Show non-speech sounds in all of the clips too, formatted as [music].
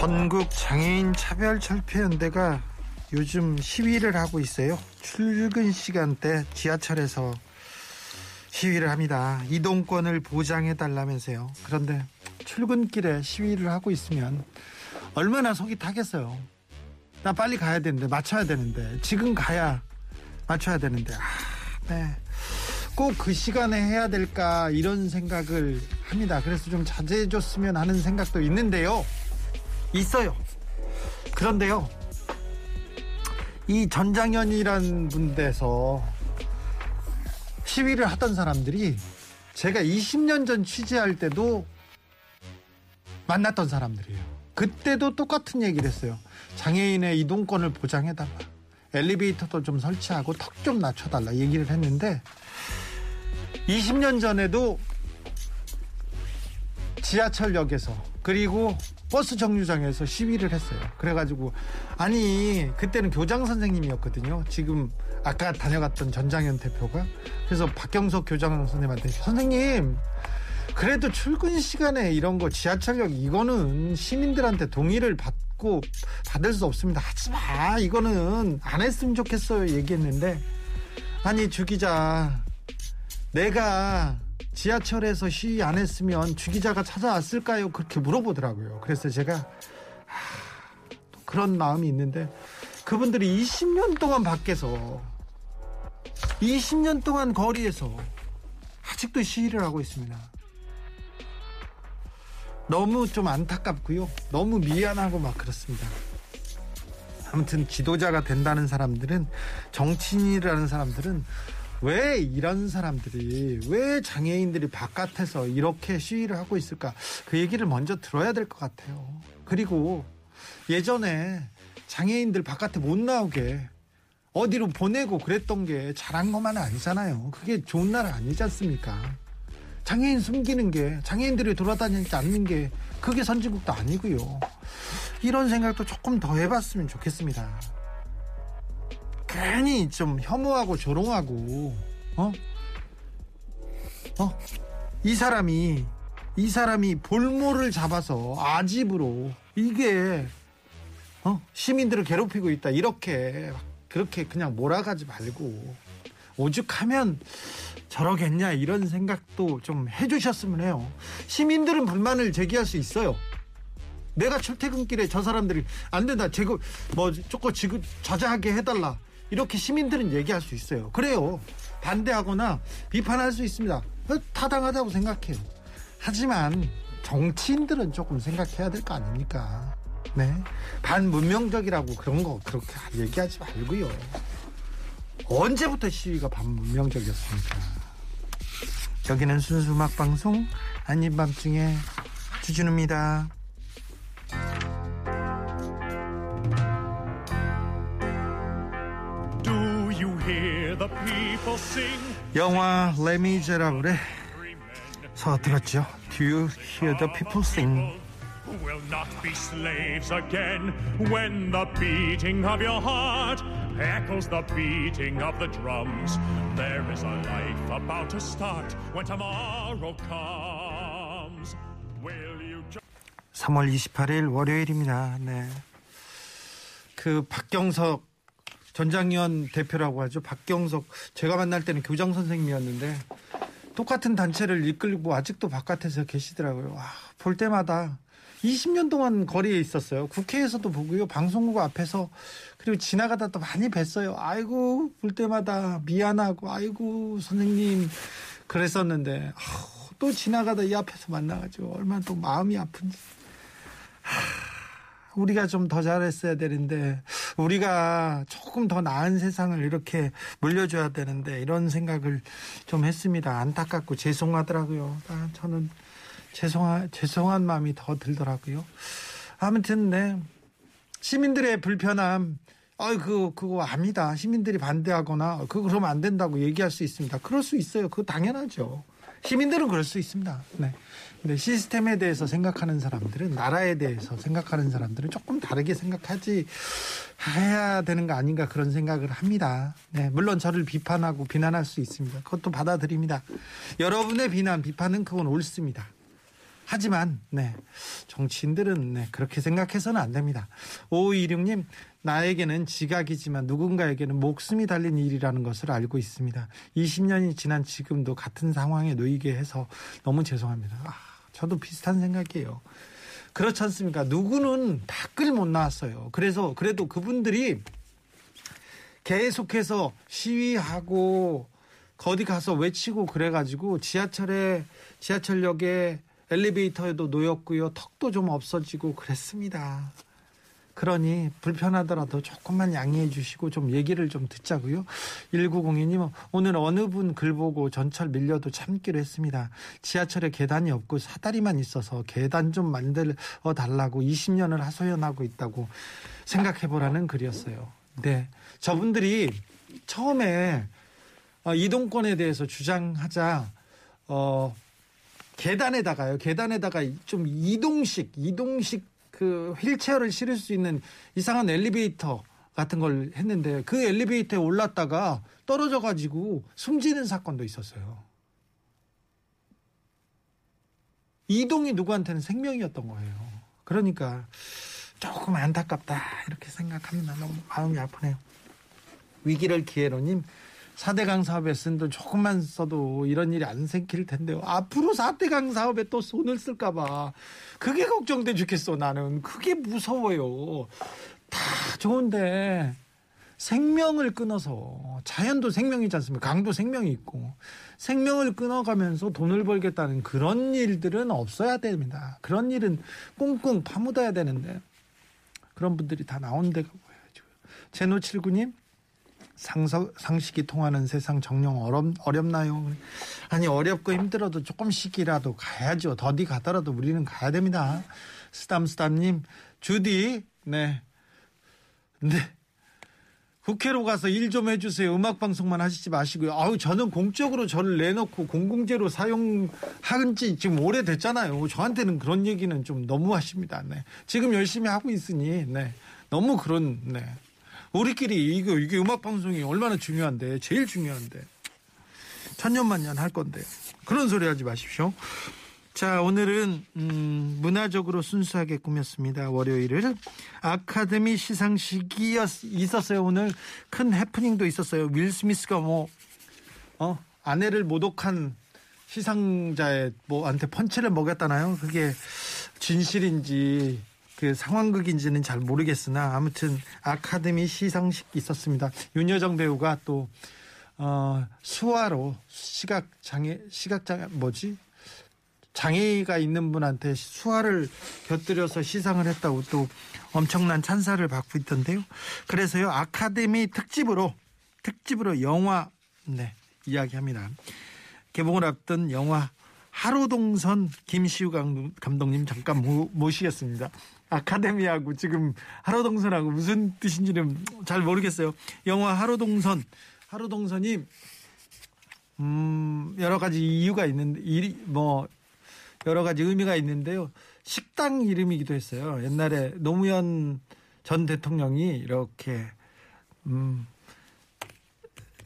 전국 장애인 차별 철폐 연대가 요즘 시위를 하고 있어요. 출근 시간대 지하철에서 시위를 합니다. 이동권을 보장해 달라면서요. 그런데 출근길에 시위를 하고 있으면 얼마나 속이 타겠어요. 나 빨리 가야 되는데 맞춰야 되는데 지금 가야 맞춰야 되는데 아, 네. 꼭 그 시간에 해야 될까 이런 생각을 합니다. 그래서 좀 자제해 줬으면 하는 생각도 있는데요. 있어요. 그런데요. 이 전장현이란 분대에서 시위를 하던 사람들이 제가 20년 전 취재할 때도 만났던 사람들이에요. 그때도 똑같은 얘기를 했어요. 장애인의 이동권을 보장해달라. 엘리베이터도 좀 설치하고 턱 좀 낮춰달라 얘기를 했는데 20년 전에도 지하철역에서 그리고 버스 정류장에서 시위를 했어요. 그래가지고 아니 그때는 교장 선생님이었거든요. 지금 아까 다녀갔던 전장현 대표가 그래서 박경석 교장 선생님한테 선생님 그래도 출근 시간에 이런 거 지하철역 이거는 시민들한테 동의를 받고 받을 수 없습니다. 하지 마 이거는 안 했으면 좋겠어요. 얘기했는데 아니 주 기자 내가 지하철에서 시위 안 했으면 주 기자가 찾아왔을까요? 그렇게 물어보더라고요. 그래서 제가 하, 그런 마음이 있는데 그분들이 20년 동안 밖에서 20년 동안 거리에서 아직도 시위를 하고 있습니다. 너무 좀 안타깝고요. 너무 미안하고 막 그렇습니다. 아무튼 지도자가 된다는 사람들은 정치인이라는 사람들은 왜 이런 사람들이 왜 장애인들이 바깥에서 이렇게 시위를 하고 있을까 그 얘기를 먼저 들어야 될 것 같아요. 그리고 예전에 장애인들 바깥에 못 나오게 어디로 보내고 그랬던 게 잘한 것만 아니잖아요. 그게 좋은 나라 아니지 않습니까? 장애인 숨기는 게 장애인들이 돌아다니지 않는 게 그게 선진국도 아니고요. 이런 생각도 조금 더 해봤으면 좋겠습니다. 괜히 좀 혐오하고 조롱하고 어? 어? 이 사람이 이 사람이 볼모를 잡아서 아집으로 이게 어? 시민들을 괴롭히고 있다 이렇게 그렇게 그냥 몰아가지 말고 오죽하면 저러겠냐 이런 생각도 좀 해주셨으면 해요. 시민들은 불만을 제기할 수 있어요. 내가 출퇴근길에 저 사람들이 안 된다. 제거 뭐 조금 지금 자제하게 해달라. 이렇게 시민들은 얘기할 수 있어요. 그래요. 반대하거나 비판할 수 있습니다. 타당하다고 생각해요. 하지만 정치인들은 조금 생각해야 될 거 아닙니까? 네. 반문명적이라고 그런 거 그렇게 얘기하지 말고요. 언제부터 시위가 반문명적이었습니까? 여기는 순수 음악 방송 아닌 밤중에 주진우입니다. 영화 레미제라블의 서 들었죠? Do you hear the people sing? will not be slaves again when the beating of your heart echoes the beating of the drums. There is a life about to start when tomorrow comes. Will you 3월 28일 월요일입니다. 네. 그 박경석 전장현 대표라고 하죠. 박경석 제가 만날 때는 교장 선생님이었는데 똑같은 단체를 이끌고 아직도 바깥에서 계시더라고요. 와, 볼 때마다 20년 동안 거리에 있었어요. 국회에서도 보고요. 방송국 앞에서 그리고 지나가다 또 많이 뵀어요. 아이고 볼 때마다 미안하고 아이고 선생님 그랬었는데 아우, 또 지나가다 이 앞에서 만나가지고 얼마나 또 마음이 아픈지. 하, 우리가 좀 더 잘했어야 되는데 우리가 조금 더 나은 세상을 이렇게 물려줘야 되는데 이런 생각을 좀 했습니다. 안타깝고 죄송하더라고요. 아, 저는 죄송한 죄송한 마음이 더 들더라고요. 아무튼 네 시민들의 불편함 아, 그, 그거 압니다. 시민들이 반대하거나, 그거 그러면 안 된다고 얘기할 수 있습니다. 그럴 수 있어요. 그거 당연하죠. 시민들은 그럴 수 있습니다. 네. 근데 시스템에 대해서 생각하는 사람들은, 나라에 대해서 생각하는 사람들은 조금 다르게 생각하지, 해야 되는 거 아닌가 그런 생각을 합니다. 네. 물론 저를 비판하고 비난할 수 있습니다. 그것도 받아들입니다. 여러분의 비난, 비판은 그건 옳습니다. 하지만 네 정치인들은 네, 그렇게 생각해서는 안 됩니다. 5526님 나에게는 지각이지만 누군가에게는 목숨이 달린 일이라는 것을 알고 있습니다. 20년이 지난 지금도 같은 상황에 놓이게 해서 너무 죄송합니다. 아, 저도 비슷한 생각이에요. 그렇지 않습니까? 누구는 밖을 못 나왔어요. 그래서 그래도 그분들이 계속해서 시위하고 거기 가서 외치고 그래가지고 지하철에 지하철역에 엘리베이터에도 놓였고요. 턱도 좀 없어지고 그랬습니다. 그러니 불편하더라도 조금만 양해해 주시고 좀 얘기를 좀 듣자고요. 1902님 오늘 어느 분 글 보고 전철 밀려도 참기로 했습니다. 지하철에 계단이 없고 사다리만 있어서 계단 좀 만들어 달라고 20년을 하소연하고 있다고 생각해 보라는 글이었어요. 네. 저분들이 처음에 어, 이동권에 대해서 주장하자 어 계단에다가요. 계단에다가 좀 이동식 이동식 그 휠체어를 실을 수 있는 이상한 엘리베이터 같은 걸 했는데 그 엘리베이터에 올랐다가 떨어져 가지고 숨지는 사건도 있었어요. 이동이 누구한테는 생명이었던 거예요. 그러니까 조금 안타깝다 이렇게 생각합니다. 너무 마음이 아프네요. 위기를 기회로님 4대강 사업에 쓴 돈 조금만 써도 이런 일이 안 생길 텐데요. 앞으로 4대강 사업에 또 손을 쓸까봐. 그게 걱정돼 죽겠어, 나는. 그게 무서워요. 다 좋은데, 생명을 끊어서, 자연도 생명이지 않습니까? 강도 생명이 있고, 생명을 끊어가면서 돈을 벌겠다는 그런 일들은 없어야 됩니다. 그런 일은 꽁꽁 파묻어야 되는데, 그런 분들이 다 나온 데가 보여야죠. 제노79님, 상서, 상식이 통하는 세상 정령 어렵, 어렵나요? 아니, 어렵고 힘들어도 조금씩이라도 가야죠. 더디 가더라도 우리는 가야 됩니다. 스담스담님, 주디, 네. 네. 국회로 가서 일 좀 해주세요. 음악 방송만 하시지 마시고요. 아우, 저는 공적으로 저를 내놓고 공공재로 사용한 지 지금 오래됐잖아요. 저한테는 그런 얘기는 좀 너무 하십니다. 네. 지금 열심히 하고 있으니, 네. 너무 그런, 네. 우리끼리 이거 이게 음악 방송이 얼마나 중요한데 제일 중요한데 천년만년 할 건데 그런 소리 하지 마십시오. 자 오늘은 음, 문화적으로 순수하게 꾸몄습니다. 월요일을 아카데미 시상식이 있었어요. 오늘 큰 해프닝도 있었어요. 윌 스미스가 뭐 어, 아내를 모독한 시상자의 뭐한테 펀치를 먹였다나요? 그게 진실인지 그 상황극인지는 잘 모르겠으나 아무튼 아카데미 시상식 있었습니다. 윤여정 배우가 또 어, 수화로 시각 장애 시각 장애 뭐지 장애가 있는 분한테 수화를 곁들여서 시상을 했다고 또 엄청난 찬사를 받고 있던데요. 그래서요 아카데미 특집으로 특집으로 영화 네 이야기합니다. 개봉을 앞둔 영화 하루동선 김시우 감독님 잠깐 모시겠습니다. 아카데미하고 지금 하루동선하고 무슨 뜻인지는 잘 모르겠어요. 영화 하루동선 하루동선이 음 여러 가지 이유가 있는데 이뭐 여러 가지 의미가 있는데요. 식당 이름이기도 했어요. 옛날에 노무현 전 대통령이 이렇게 음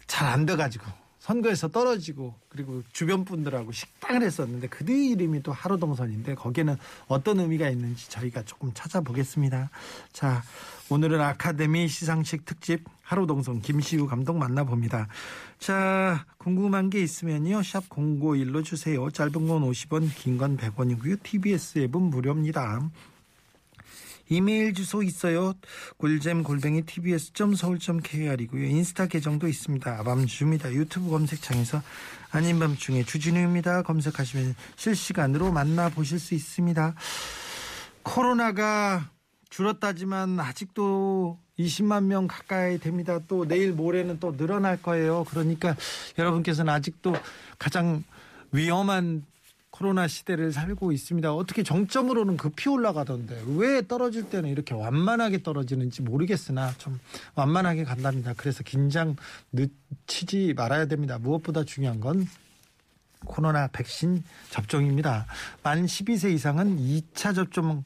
잘 안 돼가지고 선거에서 떨어지고 그리고 주변 분들하고 식당을 했었는데 그들 이름이 또 하루동선인데 거기에는 어떤 의미가 있는지 저희가 조금 찾아보겠습니다. 자, 오늘은 아카데미 시상식 특집 하루동선 김시우 감독 만나봅니다. 자, 궁금한 게 있으면요. 샵 051로 주세요. 짧은 건 50원, 긴 건 100원이고요. TBS 앱은 무료입니다. 이메일 주소 있어요. 꿀잼 골뱅이 tbs.서울.kr이고요. 인스타 계정도 있습니다. 아밤주입니다. 유튜브 검색창에서 아닌 밤중에 주진우입니다. 검색하시면 실시간으로 만나보실 수 있습니다. 코로나가 줄었다지만 아직도 20만 명 가까이 됩니다. 또 내일 모레는 또 늘어날 거예요. 그러니까 여러분께서는 아직도 가장 위험한 코로나 시대를 살고 있습니다. 어떻게 정점으로는 급히 올라가던데 왜 떨어질 때는 이렇게 완만하게 떨어지는지 모르겠으나 좀 완만하게 간답니다. 그래서 긴장 늦추지 말아야 됩니다. 무엇보다 중요한 건 코로나 백신 접종입니다. 만 12세 이상은 2차 접종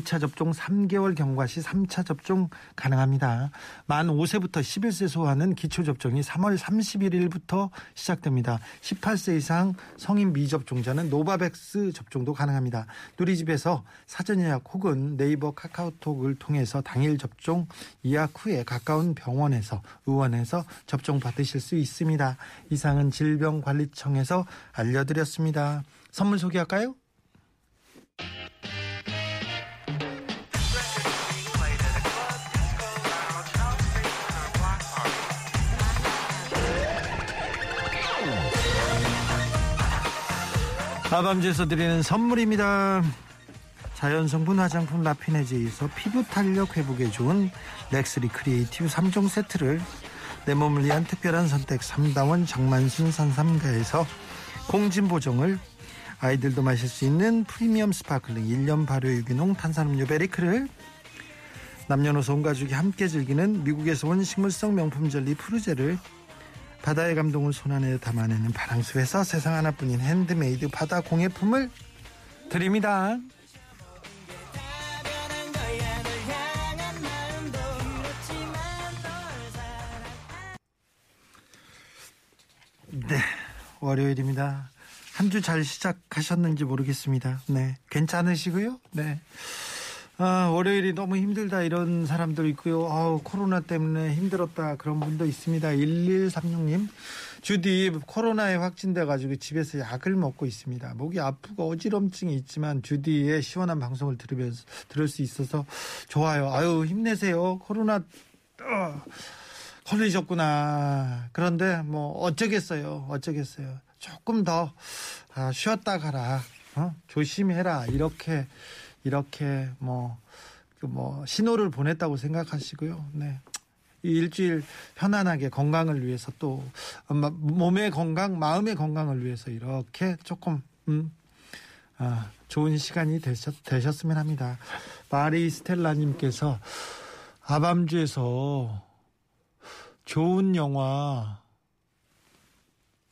2차 접종 3개월 경과 시 3차 접종 가능합니다. 만 5세부터 11세 소아는 기초 접종이 3월 31일부터 시작됩니다. 18세 이상 성인 미접종자는 노바백스 접종도 가능합니다. 누리집에서 사전 예약 혹은 네이버 카카오톡을 통해서 당일 접종 예약 후에 가까운 병원에서 의원에서 접종 받으실 수 있습니다. 이상은 질병관리청에서 알려드렸습니다. 선물 소개할까요? 아밤주에서 드리는 선물입니다. 자연성분 화장품 라피네제에서 피부 탄력 회복에 좋은 렉스리 크리에이티브 3종 세트를 내 몸을 위한 특별한 선택 3다원 장만순 산삼가에서 공진 보정을 아이들도 마실 수 있는 프리미엄 sparkling 1년 발효 유기농 탄산음료 베리크를 남녀노소 온 가족이 함께 즐기는 미국에서 온 식물성 명품 젤리 푸르제를 바다의 감동을 손안에 담아내는 바랑수에서 세상 하나뿐인 핸드메이드 바다 공예품을 드립니다. 네, 월요일입니다. 한 주 잘 시작하셨는지 모르겠습니다. 네, 괜찮으시고요. 네. 아, 월요일이 너무 힘들다 이런 사람도 있고요. 아우, 코로나 때문에 힘들었다 그런 분도 있습니다. 1136님. 주디 코로나에 확진돼 가지고 집에서 약을 먹고 있습니다. 목이 아프고 어지럼증이 있지만 주디의 시원한 방송을 들으면서 들을 수 있어서 좋아요. 아유, 힘내세요. 코로나 어, 걸리셨구나. 그런데 뭐 어쩌겠어요. 어쩌겠어요. 조금 더 아, 쉬었다 가라. 어? 조심해라. 이렇게 이렇게 뭐, 그 뭐, 신호를 보냈다고 생각하시고요. 네. 이 일주일 편안하게 건강을 위해서 또, 몸의 건강, 마음의 건강을 위해서 이렇게 조금, 음, 아, 좋은 시간이 되셨, 되셨으면 합니다. 마리 스텔라님께서 아밤주에서 좋은 영화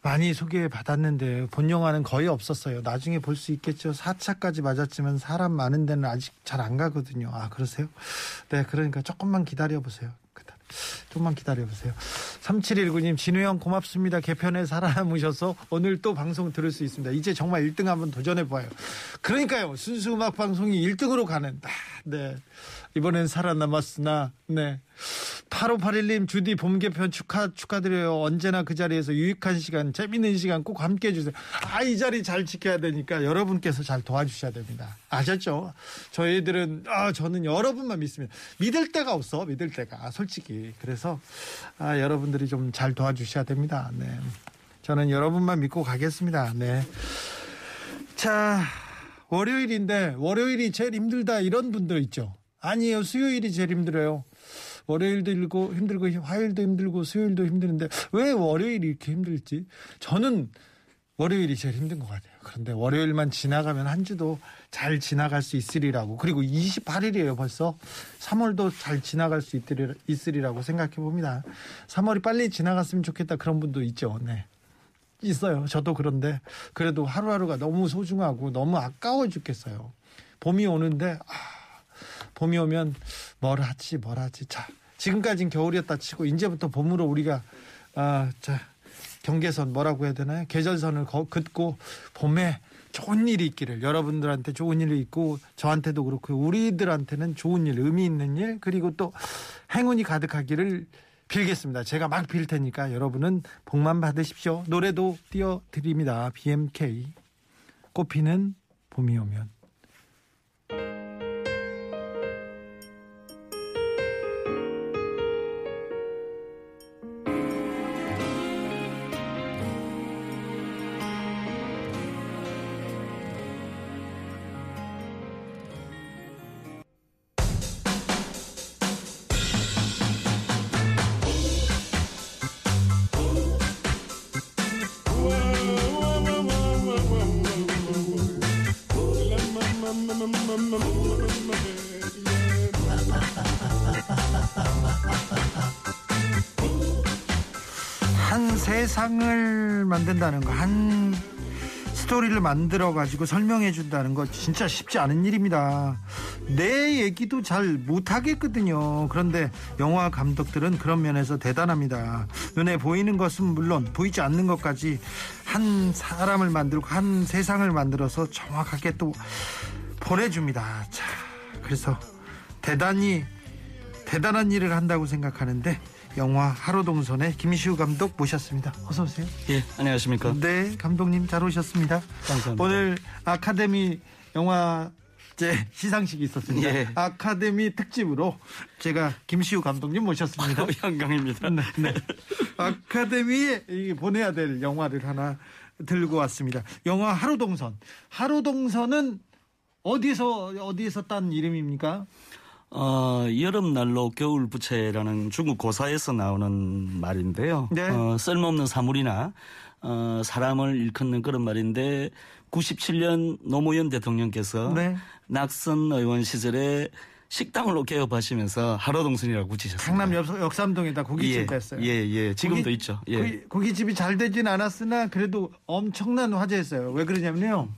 많이 소개받았는데 본 영화는 거의 없었어요. 나중에 볼 수 있겠죠. 4차까지 맞았지만 사람 많은 데는 아직 잘 안 가거든요. 아 그러세요? 네 그러니까 조금만 기다려 보세요. 좀만 기다려 보세요. 3719님 진우형 고맙습니다. 개편에 살아남으셔서 오늘 또 방송 들을 수 있습니다. 이제 정말 1등 한번 도전해 봐요. 그러니까요. 순수 음악 방송이 1등으로 가는 아, 네. 이번엔 살아남았으나 네. 8581님 주디 봄 개편 축하 축하드려요. 언제나 그 자리에서 유익한 시간, 재밌는 시간 꼭 함께 해 주세요. 아, 이 자리 잘 지켜야 되니까 여러분께서 잘 도와주셔야 됩니다. 아셨죠? 저희들은 아, 저는 여러분만 믿습니다. 믿을 데가 없어. 믿을 데가. 솔직히. 그래서 아, 여러분들이 좀 잘 도와주셔야 됩니다. 네. 저는 여러분만 믿고 가겠습니다. 네. 자, 월요일인데 월요일이 제일 힘들다 이런 분들 있죠. 아니에요. 수요일이 제일 힘들어요. 월요일도 힘들고 힘들고 화요일도 힘들고 수요일도 힘드는데 왜 월요일이 이렇게 힘들지? 저는 월요일이 제일 힘든 것 같아요. 그런데 월요일만 지나가면 한 주도 잘 지나갈 수 있으리라고. 그리고 28일이에요, 벌써. 3월도 잘 지나갈 수 있으리, 라고 생각해 봅니다. 3월이 빨리 지나갔으면 좋겠다. 그런 분도 있죠. 네. 있어요. 저도 그런데 그래도 하루하루가 너무 소중하고 너무 아까워 죽겠어요. 봄이 오는데, 아, 봄이 오면 뭘 하지, 뭘 하지. 자, 지금까지는 겨울이었다 치고, 이제부터 봄으로 우리가, 아, 자, 경계선 뭐라고 해야 되나요? 계절선을 거, 긋고 봄에 좋은 일이 있기를 여러분들한테 좋은 일이 있고 저한테도 그렇고 우리들한테는 좋은 일, 의미 있는 일 그리고 또 행운이 가득하기를 빌겠습니다. 제가 막 빌 테니까 여러분은 복만 받으십시오. 노래도 띄워드립니다. BMK 꽃피는 봄이 오면 만든다는 거, 한 스토리를 만들어 가지고 설명해 준다는 거 진짜 쉽지 않은 일입니다. 내 얘기도 잘 못하겠거든요. 그런데 영화 감독들은 그런 면에서 대단합니다. 눈에 보이는 것은 물론 보이지 않는 것까지 한 사람을 만들고 한 세상을 만들어서 정확하게 또 보내줍니다. 자, 그래서 대단히 대단한 일을 한다고 생각하는데 영화 하루동선의 김시우 감독 모셨습니다. 어서 오세요. 예, 안녕하십니까. 네, 감독님 잘 오셨습니다. 감사합니다. 오늘 아카데미 영화 제 시상식이 있었습니다. 예. 아카데미 특집으로 제가 김시우 감독님 모셨습니다. [laughs] 영광입니다. 네, 네. 아카데미에 이 보내야 될 영화를 하나 들고 왔습니다. 영화 하루동선. 하루동선은 어디서 어디에서 딴 이름입니까? 어, 여름날로 겨울 부채라는 중국 고사에서 나오는 말인데요. 네. 어, 쓸모없는 사물이나 어, 사람을 일컫는 그런 말인데 97년 노무현 대통령께서 네. 낙선 의원 시절에 식당으로 개업하시면서 하루동선이라고 붙이셨습니다. 강남 역, 역삼동에다 고깃집 예, 뺐어요. 예, 예. 지금도 고기- 있죠. 예. 고기, 고깃집이 잘 되진 않았으나 그래도 엄청난 화제였어요. 왜 그러냐면요.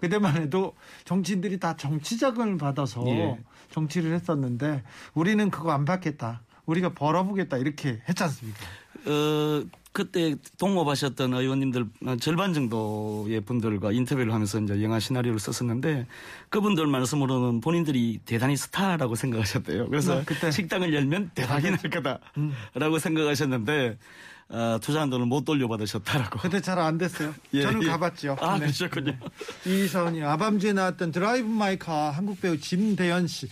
그때만 해도 정치인들이 다 정치 자금을 받아서 예. 정치를 했었는데 우리는 그거 안 받겠다. 우리가 벌어보겠다 이렇게 했지 않습니까? 어, 그때 동업하셨던 의원님들 어, 절반 정도의 분들과 인터뷰를 하면서 이제 영화 시나리오를 썼었는데 그분들 말씀으로는 본인들이 대단히 스타라고 생각하셨대요. 그래서 네. 음. 식당을 열면 대박이 날 거다라고 생각하셨는데 어, 투자한 돈을 못 돌려받으셨다라고. 그때 잘안 됐어요. [laughs] 예, 저는 예. 가봤죠. 아, 네. 그러셨군요. 이선희 아밤주에 나왔던 드라이브 마이 카 한국 배우 진대연 씨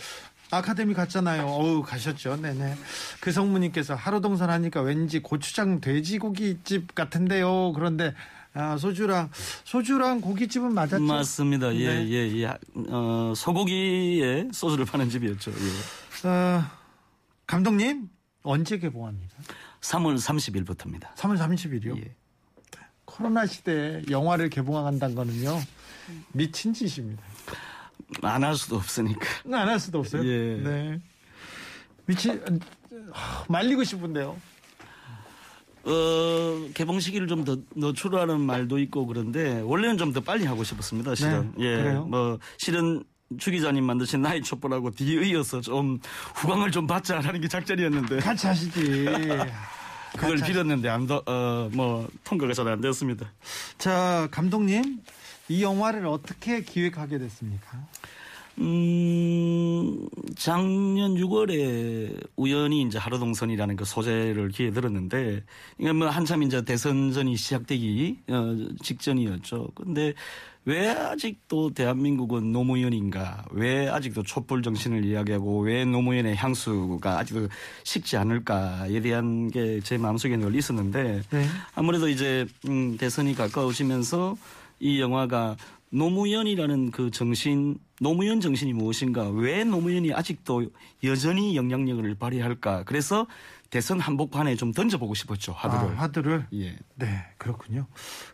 아카데미 갔잖아요. 어우 가셨죠. 네네. 그 성무님께서 하루동선 하니까 왠지 고추장 돼지고기집 같은데요. 그런데 아, 소주랑 소주랑 고깃집은 맞았죠. 맞습니다. 예, 네. 예, 예. 어, 소고기에 소주를 파는 집이었죠. 예. 어, 감독님 언제 개봉합니까? 3월 30일부터입니다. 3월 30일이요. 예. 코로나 시대에 영화를 개봉한다는 거는요 미친 짓입니다. 안 할 수도 없으니까. 안 할 수도 없어요. 예. 네. 미친 하, 말리고 싶은데요. 어, 개봉 시기를 좀 더 늦추라는 말도 있고 그런데 원래는 좀 더 빨리 하고 싶었습니다. 실은. 네, 예. 그래요? 뭐 실은 추 기자님 만드신 나이 촛불하고 뒤에 이어서 좀 후광을 좀 받자 라는 게 작전이었는데 같이 하시지. [laughs] 그걸 같이 빌었는데 안 더, 어, 뭐 통과가 잘 안 됐습니다. 자, 감독님, 이 영화를 어떻게 기획하게 됐습니까? 음, 작년 6월에 우연히 이제 하루동선이라는 그 소재를 기회 들었는데, 이게 뭐 한참 이제 대선전이 시작되기 어, 직전이었죠. 근데 왜 아직도 대한민국은 노무현인가? 왜 아직도 촛불 정신을 이야기하고 왜 노무현의 향수가 아직도 식지 않을까에 대한 게 제 마음속에 늘 있었는데, 네. 아무래도 이제 음, 대선이 가까워지면서 이 영화가 노무현이라는 그 정신, 노무현 정신이 무엇인가, 왜 노무현이 아직도 여전히 영향력을 발휘할까. 그래서 대선 한복판에 좀 던져보고 싶었죠, 하드를. 아, 하드를. 예. 네, 그렇군요.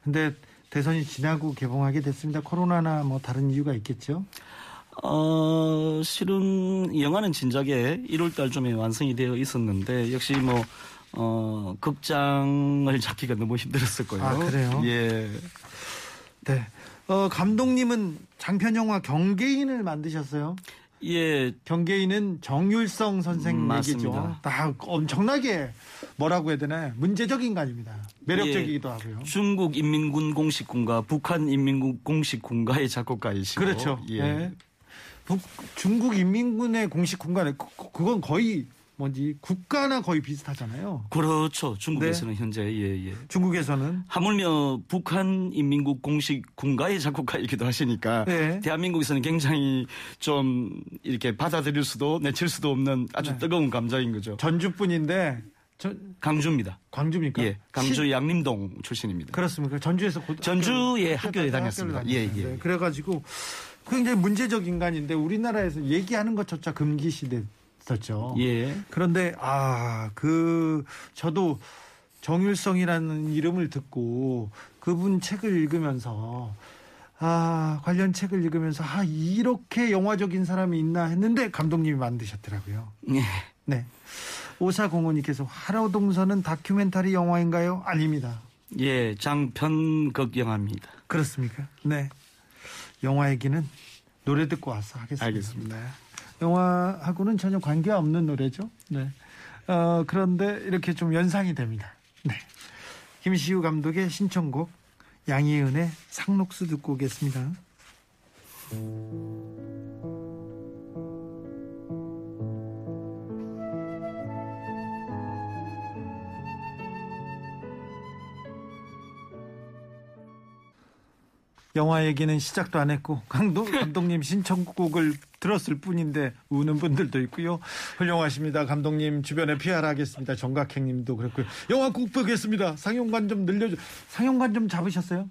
근데 대선이 지나고 개봉하게 됐습니다. 코로나나 뭐 다른 이유가 있겠죠? 어, 실은 영화는 진작에 1월 달쯤에 완성이 되어 있었는데, 역시 뭐, 어, 극장을 잡기가 너무 힘들었을 거예요. 아, 그래요? 예. 네. 어, 감독님은 장편 영화 경계인을 만드셨어요. 예, 경계인은 정율성 선생 음, 얘기죠. 맞습니다. 다 엄청나게 뭐라고 해야 되나요? 문제적 인간입니다. 매력적이기도 예. 하고요. 중국 인민군 공식군과 북한 인민군 공식군가의 작곡가이시고 그렇죠. 예. 예. 북- 중국 인민군의 공식 공간에 그, 건 거의 뭐지 국가나 거의 비슷하잖아요. 그렇죠. 네. 중국에서는 현재 예, 예. 중국에서는 하물며 북한 인민국 공식 군가의 작곡가이기도 하시니까 네. 대한민국에서는 굉장히 좀 이렇게 받아들일 수도 내칠 수도 없는 아주 네. 뜨거운 감자인 거죠. 전주뿐인데 저, 강주입니다. 광주입니까? 예, 강주 시- 양림동 출신입니다. 그렇습니까? 전주에서 고, 전주에 학교- 학교를 다녔습니다. 예, 예. 그래가지고 굉장히 문제적 인간인데 우리나라에서 얘기하는 것조차 금기 시 대였죠. 예. 그런데 아 그 저도 정율성이라는 이름을 듣고 그분 책을 읽으면서 아 관련 책을 읽으면서 아 이렇게 영화적인 사람이 있나 했는데 감독님이 만드셨더라고요. 예. 네. 오사공원님께서 하루동선은 다큐멘터리 영화인가요? 아닙니다. 예, 장편극 영화입니다. 그렇습니까? 네. 영화 얘기는 노래 듣고 와서 하겠습니다. 알겠습니다. 네. 영화하고는 전혀 관계없는 노래죠. 네. 어, 그런데 이렇게 좀 연상이 됩니다. 네. 김시우 감독의 신청곡 양희은의 상록수 듣고 오겠습니다. 영화 얘기는 시작도 안 했고 강동 [laughs] 감독님 신청곡을 들었을 뿐인데 우는 분들도 있고요. 훌륭하십니다. 감독님 주변에 피하라 하겠습니다. 정각행님도 그렇고요. 영화 꼭 보겠습니다. 상영관 좀 늘려줘. 상영관 좀 잡으셨어요?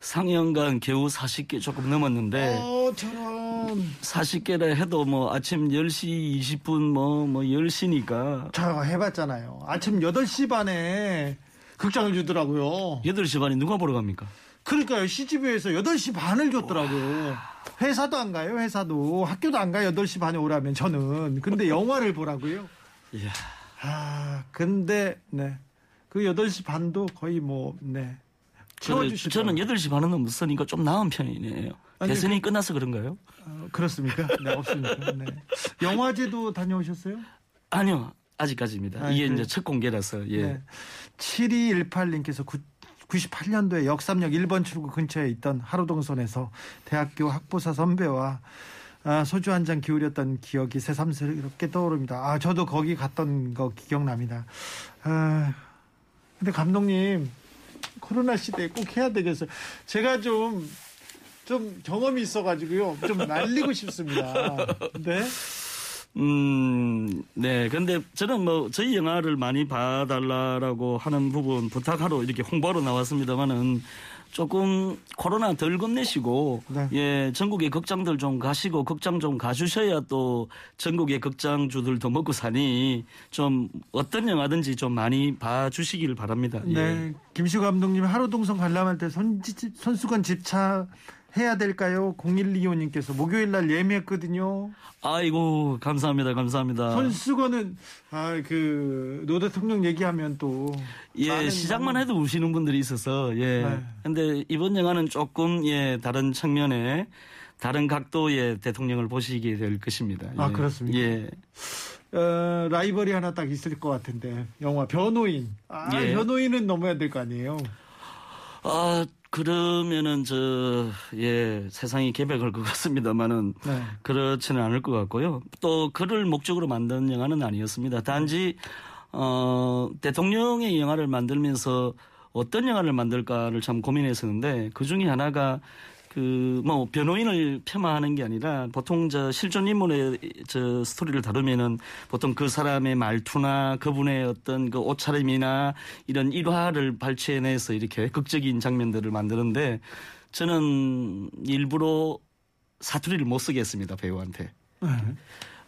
상영관 겨우 40개 조금 넘었는데 어, 저런. 40개라 해도 뭐 아침 10시 20분 뭐, 뭐 10시니까 저 해봤잖아요. 아침 8시 반에 극장을 주더라고요. 8시 반에 누가 보러 갑니까? 그러니까요. CGV에서 8시 반을 줬더라고요. 회사도 안 가요. 회사도. 학교도 안 가요. 8시 반에 오라면 저는. 근데 영화를 보라고요. [laughs] 이야, 아, 근데 네. 그 8시 반도 거의 뭐 네. 저는. 저는 8시 반은 넘었으니까 좀 나은 편이네요. 아니, 대선이 끝나서 그런가요? 어, 그렇습니까? 네, 없습니까? 네. 영화제도 다녀오셨어요? 아니요, 아직까지입니다. 아, 이게 그래요? 이제 첫 공개라서 예. 네. 7218님께서 98년도에 역삼역 1번 출구 근처에 있던 하루동선에서 대학교 학부사 선배와 아, 소주 한 잔 기울였던 기억이 새삼스럽게 떠오릅니다. 아, 저도 거기 갔던 거 기억납니다. 아, 근데 감독님, 코로나 시대에 꼭 해야 되겠어요. 제가 좀, 좀 경험이 있어가지고요. 좀 날리고 싶습니다. 네. 음, 네. 근데 저는 뭐 저희 영화를 많이 봐달라라고 하는 부분 부탁하러 이렇게 홍보하러 나왔습니다만은 조금 코로나 덜 겁내시고 네. 예 전국의 극장들 좀 가시고 극장 좀 가주셔야 또 전국의 극장주들도 먹고 사니 좀 어떤 영화든지 좀 많이 봐주시길 바랍니다. 예. 네. 김시우 감독님 하루동선 관람할 때 손, 손수건 집차 해야 될까요? 0125님께서 목요일 날 예매했거든요. 아이고 감사합니다, 감사합니다. 손수건은 아그 노 대통령 얘기하면 또 예, 많은- 시작만 해도 우시는 분들이 있어서 예. 네. 근데 이번 영화는 조금 예 다른 측면에 다른 각도의 대통령을 보시게 될 것입니다. 아, 예. 그렇습니까? 예. 어, 라이벌이 하나 딱 있을 것 같은데 영화 변호인 아 예. 변호인은 넘어야 될 거 아니에요. 아 그러면은 저 예 세상이 개벽할 것 같습니다만은 네. 그렇지는 않을 것 같고요. 또 그를 목적으로 만든 영화는 아니었습니다. 단지 어 대통령의 영화를 만들면서 어떤 영화를 만들까를 참 고민했었는데 그 중에 하나가 그 뭐 변호인을 폄하하는 게 아니라 보통 저 실존 인물의 저 스토리를 다루면은 보통 그 사람의 말투나 그분의 어떤 그 옷차림이나 이런 일화를 발췌해내서 이렇게 극적인 장면들을 만드는데 저는 일부러 사투리를 못 쓰게 했습니다 배우한테. 네.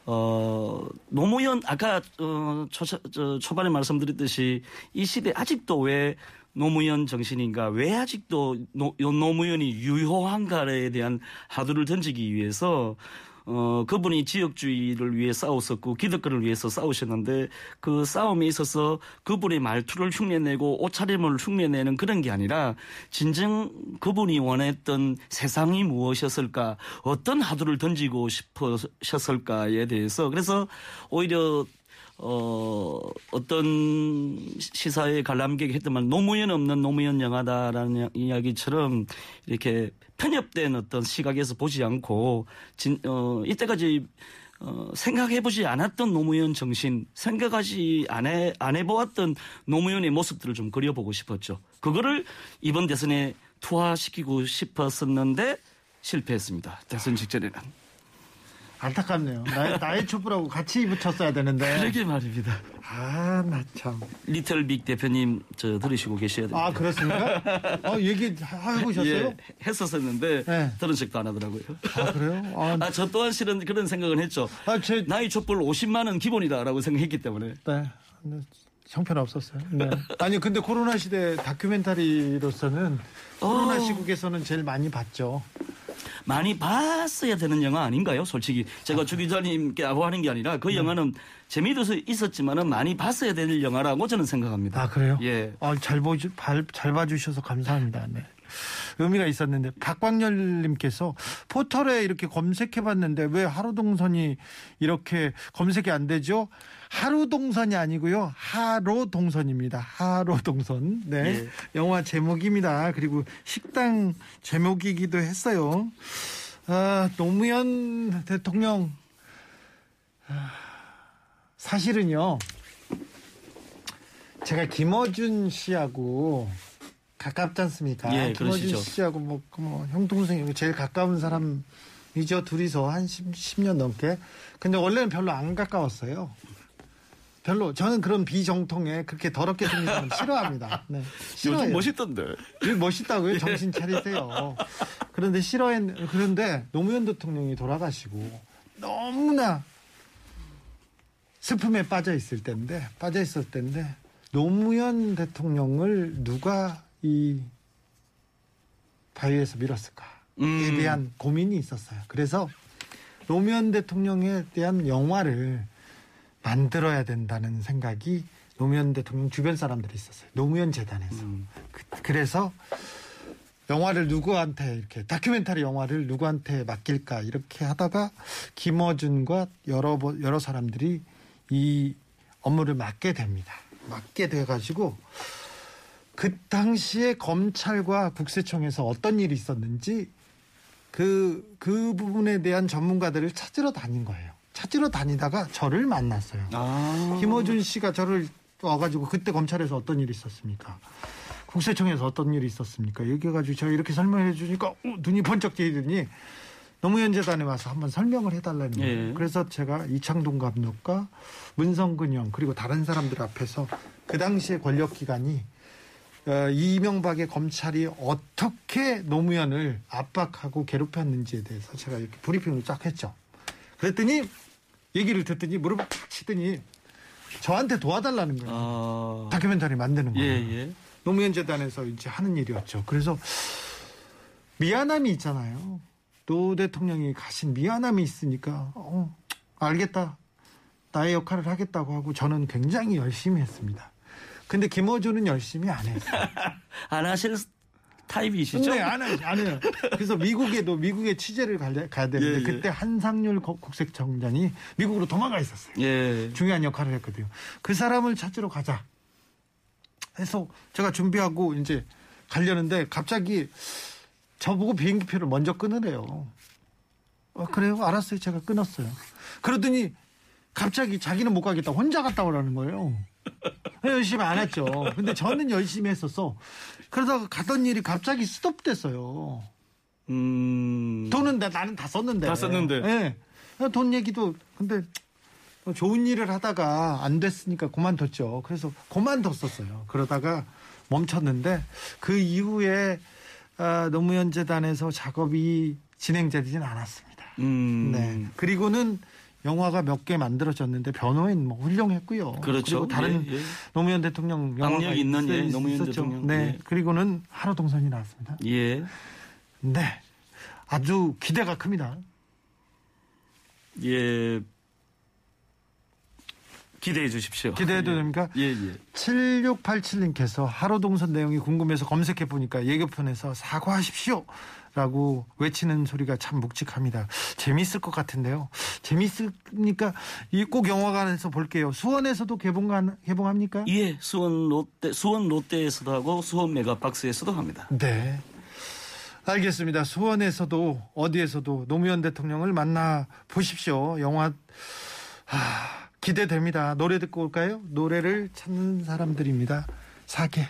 어, 노무현, 아까, 어, 초, 저, 초반에 말씀드렸듯이 이 시대 아직도 왜 노무현 정신인가, 왜 아직도 노, 노무현이 유효한가에 대한 하두를 던지기 위해서 어, 그분이 지역주의를 위해 싸웠었고 기득권을 위해서 싸우셨는데 그 싸움에 있어서 그분의 말투를 흉내내고 옷차림을 흉내내는 그런 게 아니라 진정 그분이 원했던 세상이 무엇이었을까? 어떤 하두를 던지고 싶으셨을까에 대해서 그래서 오히려 어, 어떤 시사의 관람객이 말, 노무현 없는 노무현 영화다라는 이야기처럼 이렇게 편협된 어떤 시각에서 보지 않고, 진, 어, 이때까지 어, 생각해보지 않았던 노무현 정신, 생각하지 안, 해, 안 해보았던 노무현의 모습들을 좀 그려보고 싶었죠. 그거를 이번 대선에 투하시키고 싶었었는데 실패했습니다. 대선 직전에는. 안타깝네요. 나의, 나의 촛불하고 같이 붙였어야 되는데. 그러게 말입니다. 아, 나 참. 리틀빅 대표님 저 들으시고 계셔야 됩니다. 아, 그렇습니까? 어, 얘기 해보셨어요? 예, 했었었는데 네. 들은 적도 안 하더라고요. 아, 그래요? 아, 아, 저 또한 실은 그런 생각은 했죠. 아, 제, 나이 촛불 50만 원 기본이다라고 생각했기 때문에. 네. 형편 없었어요. 네. 아니, 근데 코로나 시대 다큐멘터리로서는 코로나 어. 시국에서는 제일 많이 봤죠. 많이 봤어야 되는 영화 아닌가요? 솔직히 제가 주 기자님께 하는 게 아니라 네. 그 영화는 재미도 있었지만은 많이 봤어야 될 영화라고 저는 생각합니다. 아 그래요? 예. 아, 잘 보주 발- 잘 봐주셔서 감사합니다. 네. 의미가 있었는데 박광열님께서 포털에 이렇게 검색해봤는데 왜 하루동선이 이렇게 검색이 안 되죠? 하루 동선이 아니고요 하로 동선입니다. 하로 동선. 네, 예. 영화 제목입니다. 그리고 식당 제목이기도 했어요. 아, 노무현 대통령 아, 사실은요. 제가 김어준 씨하고 가깝지 않습니까? 예, 김어준 그러시죠. 씨하고 뭐, 그 뭐, 형, 동생이고 제일 가까운 사람이죠. 둘이서 한 10, 년 넘게. 근데 원래는 별로 안 가까웠어요. 별로, 저는 그런 비정통에 그렇게 더럽게 생긴 사람 싫어합니다. 네. 싫어요. 요즘 멋있던데. 일 멋있다고요? 정신 차리세요. 그런데 싫어했, 그런데 노무현 대통령이 돌아가시고 너무나 슬픔에 빠져 있을 때인데, 빠져 있을 때인데, 노무현 대통령을 누가 이 바위에서 밀었을까에 음. 대한 고민이 있었어요. 그래서 노무현 대통령에 대한 영화를 만들어야 된다는 생각이 노무현 대통령 주변 사람들이 있었어요. 노무현 재단에서. 음. 그, 래서 영화를 누구한테 이렇게 다큐멘터리 영화를 누구한테 맡길까 이렇게 하다가 김어준과 여러 번- 여러 사람들이 이 업무를 맡게 됩니다. 맡게 돼 가지고 그 당시에 검찰과 국세청에서 어떤 일이 있었는지 그, 그 부분에 대한 전문가들을 찾으러 다닌 거예요. 찾으러 다니다가 저를 만났어요. 아. 김어준 씨가 저를 와가지고 그때 검찰에서 어떤 일이 있었습니까? 국세청에서 어떤 일이 있었습니까? 얘기해가지고 제가 이렇게 설명해 주니까 어, 눈이 번쩍 뜨이더니 노무현 재단에 와서 한번 설명을 해달라는 거예요. 예. 그래서 제가 이창동 감독과 문성근 형 그리고 다른 사람들 앞에서 그 당시에 권력기관이 어, 이명박의 검찰이 어떻게 노무현을 압박하고 괴롭혔는지에 대해서 제가 이렇게 브리핑을 쫙 했죠. 그랬더니 얘기를 듣더니 무릎을 탁 치더니 저한테 도와달라는 거예요. 아. 다큐멘터리 만드는 예, 거예요. 예. 노무현 재단에서 이제 하는 일이었죠. 그래서 미안함이 있잖아요. 노 대통령이 가신 미안함이 있으니까 어, 알겠다. 나의 역할을 하겠다고 하고 저는 굉장히 열심히 했습니다. 근데 김어준은 열심히 안 했어요. [laughs] 안 하실 타입이시죠? 네, 안 해요. 안 해요. 그래서 미국에도 미국에 취재를 가야, 되는데 예, 예. 그때 한상률 거- 국세청장이 미국으로 도망가 있었어요. 예. 중요한 역할을 했거든요. 그 사람을 찾으러 가자. 해서 제가 준비하고 이제 가려는데 갑자기 저보고 비행기표를 먼저 끊으래요. 어, 그래요? 알았어요. 제가 끊었어요. 그러더니 갑자기 자기는 못 가겠다. 혼자 갔다 오라는 거예요. 열심히 안 했죠. 근데 저는 열심히 했었어. 그러다가 가던 일이 갑자기 스톱됐어요. 음. 돈은 나, 나는 다 썼는데. 다 썼는데. 예. 돈 얘기도 근데 뭐 좋은 일을 하다가 안 됐으니까 그만뒀죠. 그래서 그만뒀었어요. 그러다가 멈췄는데 그 이후에 아, 노무현 재단에서 작업이 진행되지는 않았습니다. 음. 네. 그리고는 영화가 몇 개 만들어졌는데 변호인 뭐 훌륭했고요. 그렇죠. 리고 다른 예, 예. 노무현 대통령 영화가 있는, 예, 있- 노무현 있었죠. 대통령. 네. 예. 그리고는 하루 동선이 나왔습니다. 예. 네. 아주 기대가 큽니다. 예. 기대해 주십시오. 기대해도 예. 됩니까? 예, 예. 7687님께서 하루 동선 내용이 궁금해서 검색해 보니까 예고편에서 사과하십시오. 라고 외치는 소리가 참 묵직합니다. 재밌을 것 같은데요. 재밌으니까 이꼭 영화관에서 볼게요. 수원에서도 개봉 개봉합니까? 예, 수원 롯데 수원 롯데에서도 하고 수원 메가박스에서도 합니다. 네. 알겠습니다. 수원에서도 어디에서도 노무현 대통령을 만나 보십시오. 영화 하, 기대됩니다. 노래 듣고 올까요? 노래를 찾는 사람들입니다. 사계.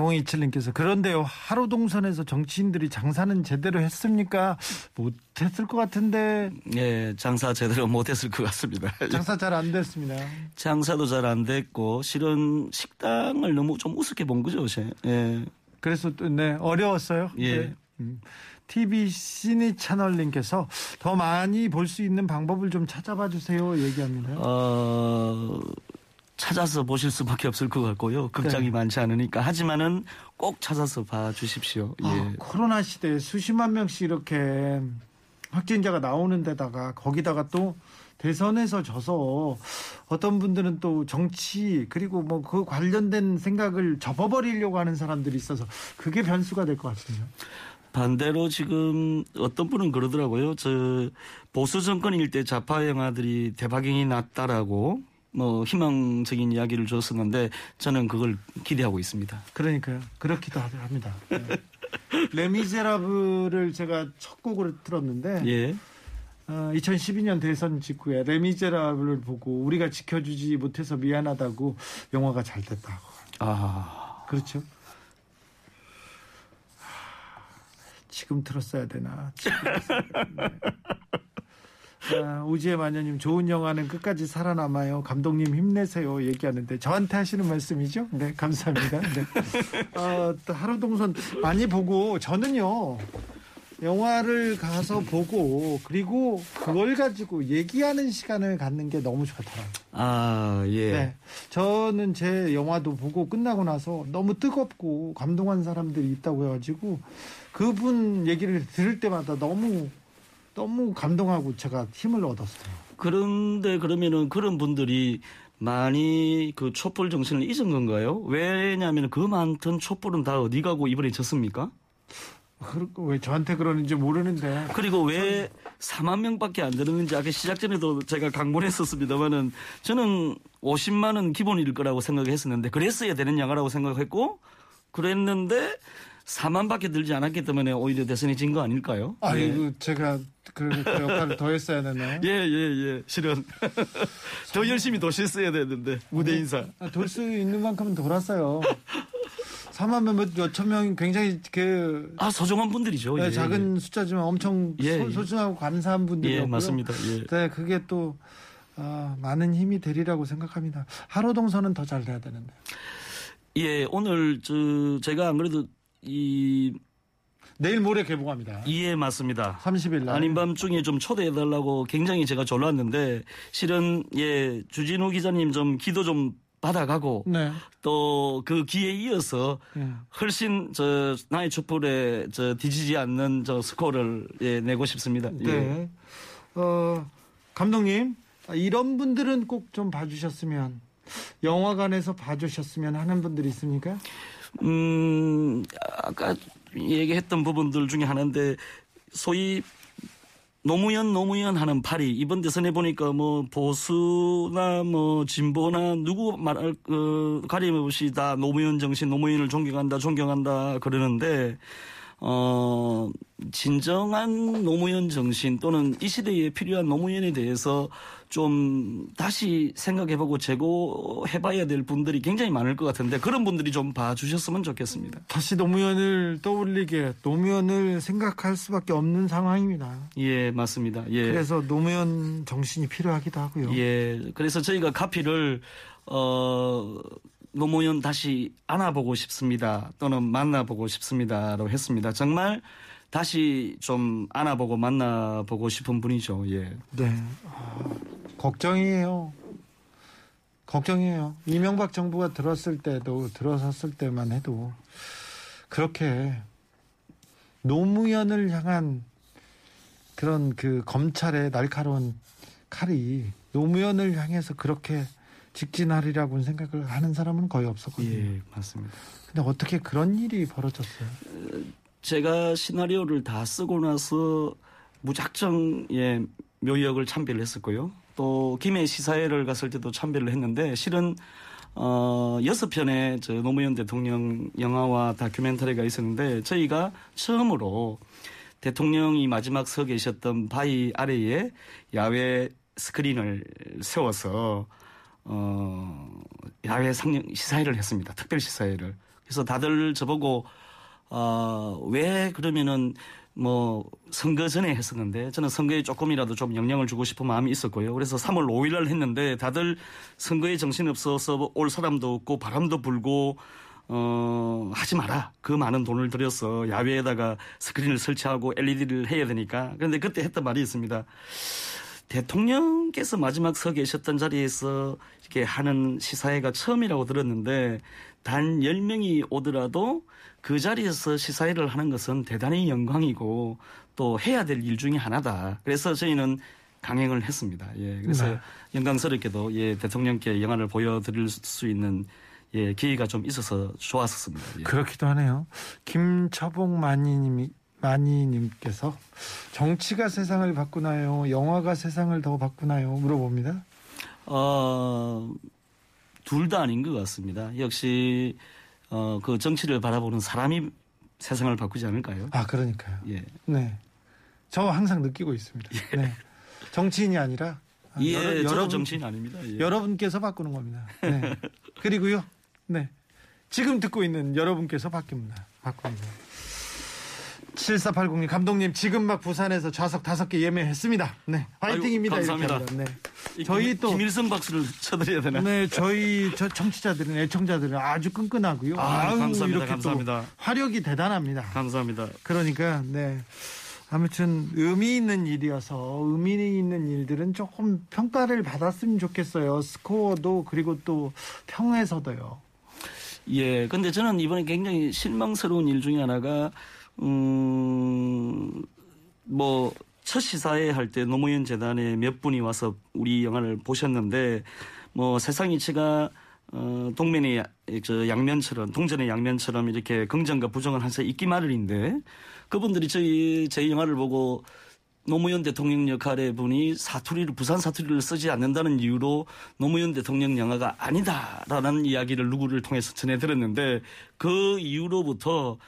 4027님께서 그런데요 하루 동선에서 정치인들이 장사는 제대로 했습니까? 못했을 것 같은데 예, 장사 제대로 못했을 것 같습니다. [laughs] 장사 잘 안 됐습니다. 장사도 잘 안 됐고 실은 식당을 너무 좀 우습게 본 거죠, 제. 예. 그래서 또, 네 어려웠어요. 예. 네. TV 시니 채널님께서 더 많이 볼 수 있는 방법을 좀 찾아봐 주세요. 얘기합니다. 어, 찾아서 보실 수밖에 없을 것 같고요. 극장이 네. 많지 않으니까. 하지만은 꼭 찾아서 봐 주십시오. 예. 아, 코로나 시대에 수십만 명씩 이렇게 확진자가 나오는 데다가 거기다가 또 대선에서 져서 어떤 분들은 또 정치 그리고 뭐 그 관련된 생각을 접어버리려고 하는 사람들이 있어서 그게 변수가 될 것 같습니다. 반대로 지금 어떤 분은 그러더라고요. 저 보수 정권일 때 좌파 영화들이 대박이 났다라고 뭐 희망적인 이야기를 줬었는데 저는 그걸 기대하고 있습니다. 그러니까요. 그렇기도 하- 합니다. 네. 레미제라블을 제가 첫 곡으로 들었는데 예. 어, 2012년 대선 직후에 레미제라블을 보고 우리가 지켜주지 못해서 미안하다고 영화가 잘 됐다고. 아, 그렇죠. 지금 들었어야 되나. 지금 들었어야 되나. [laughs] 아, 우지의 마녀님 좋은 영화는 끝까지 살아남아요. 감독님 힘내세요. 얘기하는데 저한테 하시는 말씀이죠? 네, 감사합니다. 네. 어, 또 하루 동선 많이 보고 저는요. 영화를 가서 보고 그리고 그걸 가지고 얘기하는 시간을 갖는 게 너무 좋더라고요. 아, 예. 네. 저는 제 영화도 보고 끝나고 나서 너무 뜨겁고 감동한 사람들이 있다고 해가지고 그분 얘기를 들을 때마다 너무 너무 감동하고 제가 힘을 얻었어요. 그런데 그러면은 그런 분들이 많이 그 촛불 정신을 잊은 건가요? 왜냐하면 그 많던 촛불은 다 어디 가고 이번에 졌습니까? 왜 저한테 그러는지 모르는데 그리고 왜 4만 명밖에 안 되는지 아까 시작 전에도 제가 강론했었습니다만은 저는 50만 원 기본일 거라고 생각했었는데 그랬어야 되는 영화라고 생각했고 그랬는데 4만밖에 들지 않았기 때문에 오히려 대선이 진 거 아닐까요? 아 예. 이거 제가 그, 그 역할을 더 했어야 되나요? [laughs] 예, 예, 예. 실은 [laughs] 더 열심히 도셨어야 되는데 무대 인사. 아, 돌수 있는 만큼은 돌았어요. [laughs] 3만 명, 몇- 몇천 명이 굉장히 그 아 소중한 분들이죠. 네, 예, 작은 숫자지만 엄청 예, 소, 예. 소중하고 감사한 예, 분들이었고요. 예 맞습니다. 예. 네, 그게 또 아, 많은 힘이 되리라고 생각합니다. 하루 동선은 더 잘 돼야 되는데. 예, 오늘 저 제가 안 그래도 이 내일 모레 개봉합니다. 이해 맞습니다. 30일 날. 아닌 밤중에 좀 초대해달라고 굉장히 제가 졸랐는데 실은 예 주진우 기자님 좀 기도 좀 받아가고 네. 또그 기에 이어서 예. 훨씬 저 나의 촛불에 저 뒤지지 않는 저 스코어를 예, 내고 싶습니다. 예. 네. 어, 감독님, 아, 이런 분들은 꼭 좀 봐주셨으면, 영화관에서 봐주셨으면 하는 분들이 있습니까? 음, 아까 얘기했던 부분들 중에 하나인데 소위 노무현 노무현 하는 팔이 이번 대선에 보니까 뭐 보수나 뭐 진보나 누구 말할 그 가림없이 다 노무현 정신 노무현을 존경한다 존경한다 그러는데 어 진정한 노무현 정신 또는 이 시대에 필요한 노무현에 대해서 좀 다시 생각해보고 재고해봐야 될 분들이 굉장히 많을 것 같은데 그런 분들이 좀 봐주셨으면 좋겠습니다. 다시 노무현을 떠올리게, 노무현을 생각할 수밖에 없는 상황입니다. 예, 맞습니다. 예. 그래서 노무현 정신이 필요하기도 하고요. 예. 그래서 저희가 카피를 어 노무현 다시 안아보고 싶습니다. 또는 만나보고 싶습니다라고 했습니다. 정말 다시 좀 안아보고 만나보고 싶은 분이죠. 예. 네. 아, 걱정이에요. 걱정이에요. 이명박 정부가 들었을 때도 들어섰을 때만 해도 그렇게 노무현을 향한 그런 그 검찰의 날카로운 칼이 노무현을 향해서 그렇게 직진하리라고 생각을 하는 사람은 거의 없었거든요. 예, 맞습니다. 근데 어떻게 그런 일이 벌어졌어요? 제가 시나리오를 다 쓰고 나서 무작정 예 묘역을 참배를 했었고요. 또 김해 시사회를 갔을 때도 참배를 했는데 실은 어 여섯 편의 저 노무현 대통령 영화와 다큐멘터리가 있었는데 저희가 처음으로 대통령이 마지막 서 계셨던 바위 아래에 야외 스크린을 세워서 어 야외 상영 시사회를 했습니다. 특별 시사회를. 그래서 다들 저보고 어, 왜 그러면은 뭐 선거 전에 했었는데 저는 선거에 조금이라도 좀 영향을 주고 싶은 마음이 있었고요. 그래서 3월 5일 날 했는데 다들 선거에 정신 없어서 올 사람도 없고 바람도 불고 어, 하지 마라. 그 많은 돈을 들여서 야외에다가 스크린을 설치하고 LED를 해야 되니까. 그런데 그때 했던 말이 있습니다. 대통령께서 마지막 서 계셨던 자리에서 이렇게 하는 시사회가 처음이라고 들었는데 단 10명이 오더라도 그 자리에서 시사회를 하는 것은 대단히 영광이고 또 해야 될 일 중에 하나다. 그래서 저희는 강행을 했습니다. 예. 그래서 네. 영광스럽게도 예, 대통령께 영화를 보여드릴 수 있는 예, 기회가 좀 있어서 좋았었습니다. 예. 그렇기도 하네요. 김처봉 마니님이 마니님께서 정치가 세상을 바꾸나요? 영화가 세상을 더 바꾸나요? 물어봅니다. 어, 둘 다 아닌 것 같습니다. 역시 어, 그 정치를 바라보는 사람이 세상을 바꾸지 않을까요? 아 그러니까요. 예. 네, 저 항상 느끼고 있습니다. 네, 정치인이 아니라 아, 예, 여러- 여러분- 정치인 아닙니다. 예. 여러분께서 바꾸는 겁니다. 네. 그리고요, 네. 지금 듣고 있는 여러분께서 바뀝니다. 바꿉니다. 7480님, 감독님, 지금 막 부산에서 좌석 다섯 개 예매했습니다. 네. 화이팅입니다. 이렇게 감사합니다. 합니다. 네. 이 저희 김- 또- 김일성 박수를 쳐드려야 되나? 네, 저희 저 청취자들은 애청자들은 아주 끈끈하고요. 아, 아유, 감사합니다. 감사합니다. 화력이 대단합니다. 감사합니다. 그러니까 네. 아무튼 의미 있는 일이어서 의미 있는 일들은 조금 평가를 받았으면 좋겠어요. 스코어도 그리고 또 평에서도요. 예, 근데 저는 이번에 굉장히 실망스러운 일 중에 하나가, 음, 뭐, 첫 시사회 할 때 노무현 재단에 몇 분이 와서 우리 영화를 보셨는데, 뭐, 세상 이치가, 어, 동면의 저 양면처럼, 동전의 양면처럼 이렇게 긍정과 부정을 항상 있기 마련인데, 그분들이 저희, 제 영화를 보고 노무현 대통령 역할의 분이 사투리를 부산 사투리를 쓰지 않는다는 이유로 노무현 대통령 영화가 아니다라는 이야기를 누구를 통해서 전해 들었는데 그 이후로부터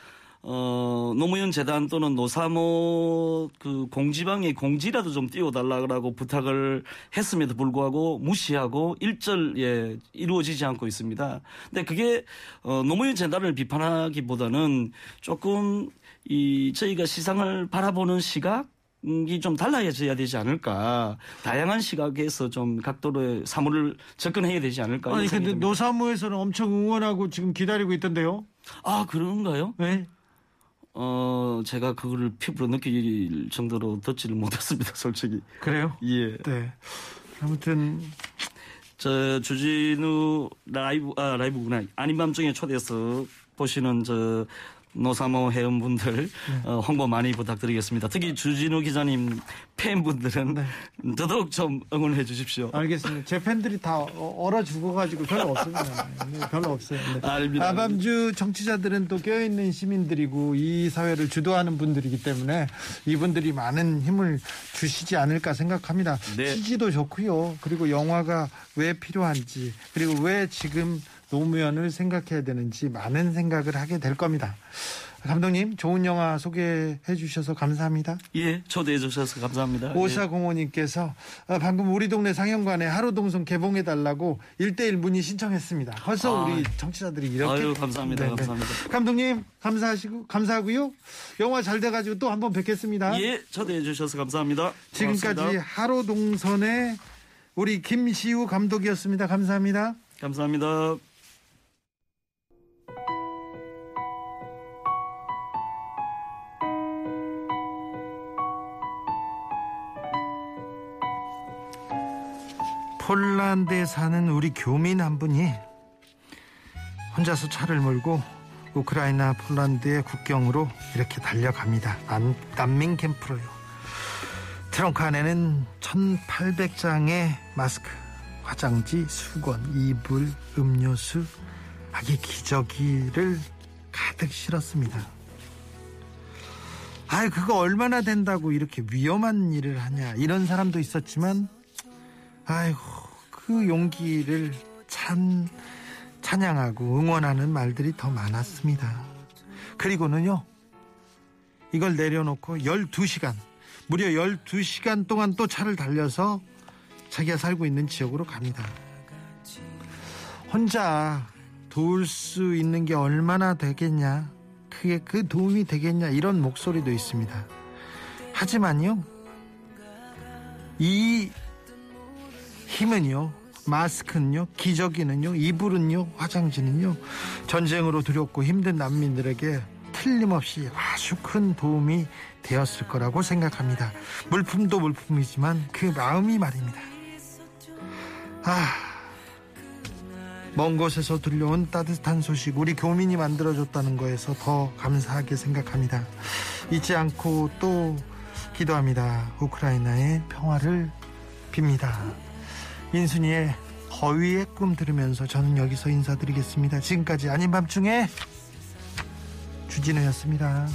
어 노무현 재단 또는 노사모 그 공지방에 공지라도 좀 띄워달라고 부탁을 했음에도 불구하고 무시하고 일절 예 이루어지지 않고 있습니다. 근데 그게 어 노무현 재단을 비판하기보다는 조금 이 저희가 시상을 바라보는 시각 이좀 달라져야 되지 않을까. 다양한 시각에서 좀 각도로 사물을 접근해야 되지 않을까. 아니 근데 듭니다. 노사무에서는 엄청 응원하고 지금 기다리고 있던데요. 아, 그런가요? 네. 어, 제가 그거를 피부로 느낄 정도로 듣지를 못했습니다, [laughs] 솔직히. 그래요? 예. 네. 아무튼 저 주진우 라이브, 아, 라이브구나. 아닌 밤중에 초대해서 보시는 저 노사모 회원분들 어, 홍보 많이 부탁드리겠습니다. 특히 주진우 기자님 팬분들은 더더욱 좀 응원해 주십시오. 알겠습니다. 제 팬들이 다 어- 얼어 죽어가지고 별로 없습니다. 네, 별로 없어요. 네. 아닙니다. 아밤주 정치자들은 또 깨어있는 시민들이고 이 사회를 주도하는 분들이기 때문에 이분들이 많은 힘을 주시지 않을까 생각합니다. 네. 취지도 좋고요. 그리고 영화가 왜 필요한지 그리고 왜 지금 노무현을 생각해야 되는지 많은 생각을 하게 될 겁니다. 감독님 좋은 영화 소개해 주셔서 감사합니다. 예, 초대해 주셔서 감사합니다. 예. 오사공원님께서 아, 방금 우리 동네 상영관에 하루 동선 개봉해 달라고 1대1 문의 신청했습니다. 벌써 아. 우리 청취자들이 이렇게 아유, 감사합니다. 네, 네. 감사합니다. 감독님 감사하시고 감사하고요. 영화 잘 돼가지고 또 한번 뵙겠습니다. 예, 초대해 주셔서 감사합니다. 지금까지 고맙습니다. 하루 동선의 우리 김시우 감독이었습니다. 감사합니다. 감사합니다. 폴란드에 사는 우리 교민 한 분이 혼자서 차를 몰고 우크라이나 폴란드의 국경으로 이렇게 달려갑니다. 난, 난민 캠프로요. 트렁크 안에는 1800장의 마스크, 화장지, 수건, 이불, 음료수, 아기 기저귀를 가득 실었습니다. 아, 그거 얼마나 된다고 이렇게 위험한 일을 하냐 이런 사람도 있었지만 아이고 그 용기를 찬 찬양하고 응원하는 말들이 더 많았습니다. 그리고는요 이걸 내려놓고 12시간 무려 12시간 동안 또 차를 달려서 자기가 살고 있는 지역으로 갑니다. 혼자 도울 수 있는 게 얼마나 되겠냐 그게 그 도움이 되겠냐 이런 목소리도 있습니다. 하지만요 이 힘은요 마스크는요, 기저귀는요, 이불은요, 화장지는요, 전쟁으로 두렵고 힘든 난민들에게 틀림없이 아주 큰 도움이 되었을 거라고 생각합니다. 물품도 물품이지만 그 마음이 말입니다. 아, 먼 곳에서 들려온 따뜻한 소식, 우리 교민이 만들어줬다는 거에서 더 감사하게 생각합니다. 잊지 않고 또 기도합니다. 우크라이나의 평화를 빕니다. 인순이의 거위의 꿈 들으면서 저는 여기서 인사드리겠습니다. 지금까지 아닌 밤중에 주진우였습니다.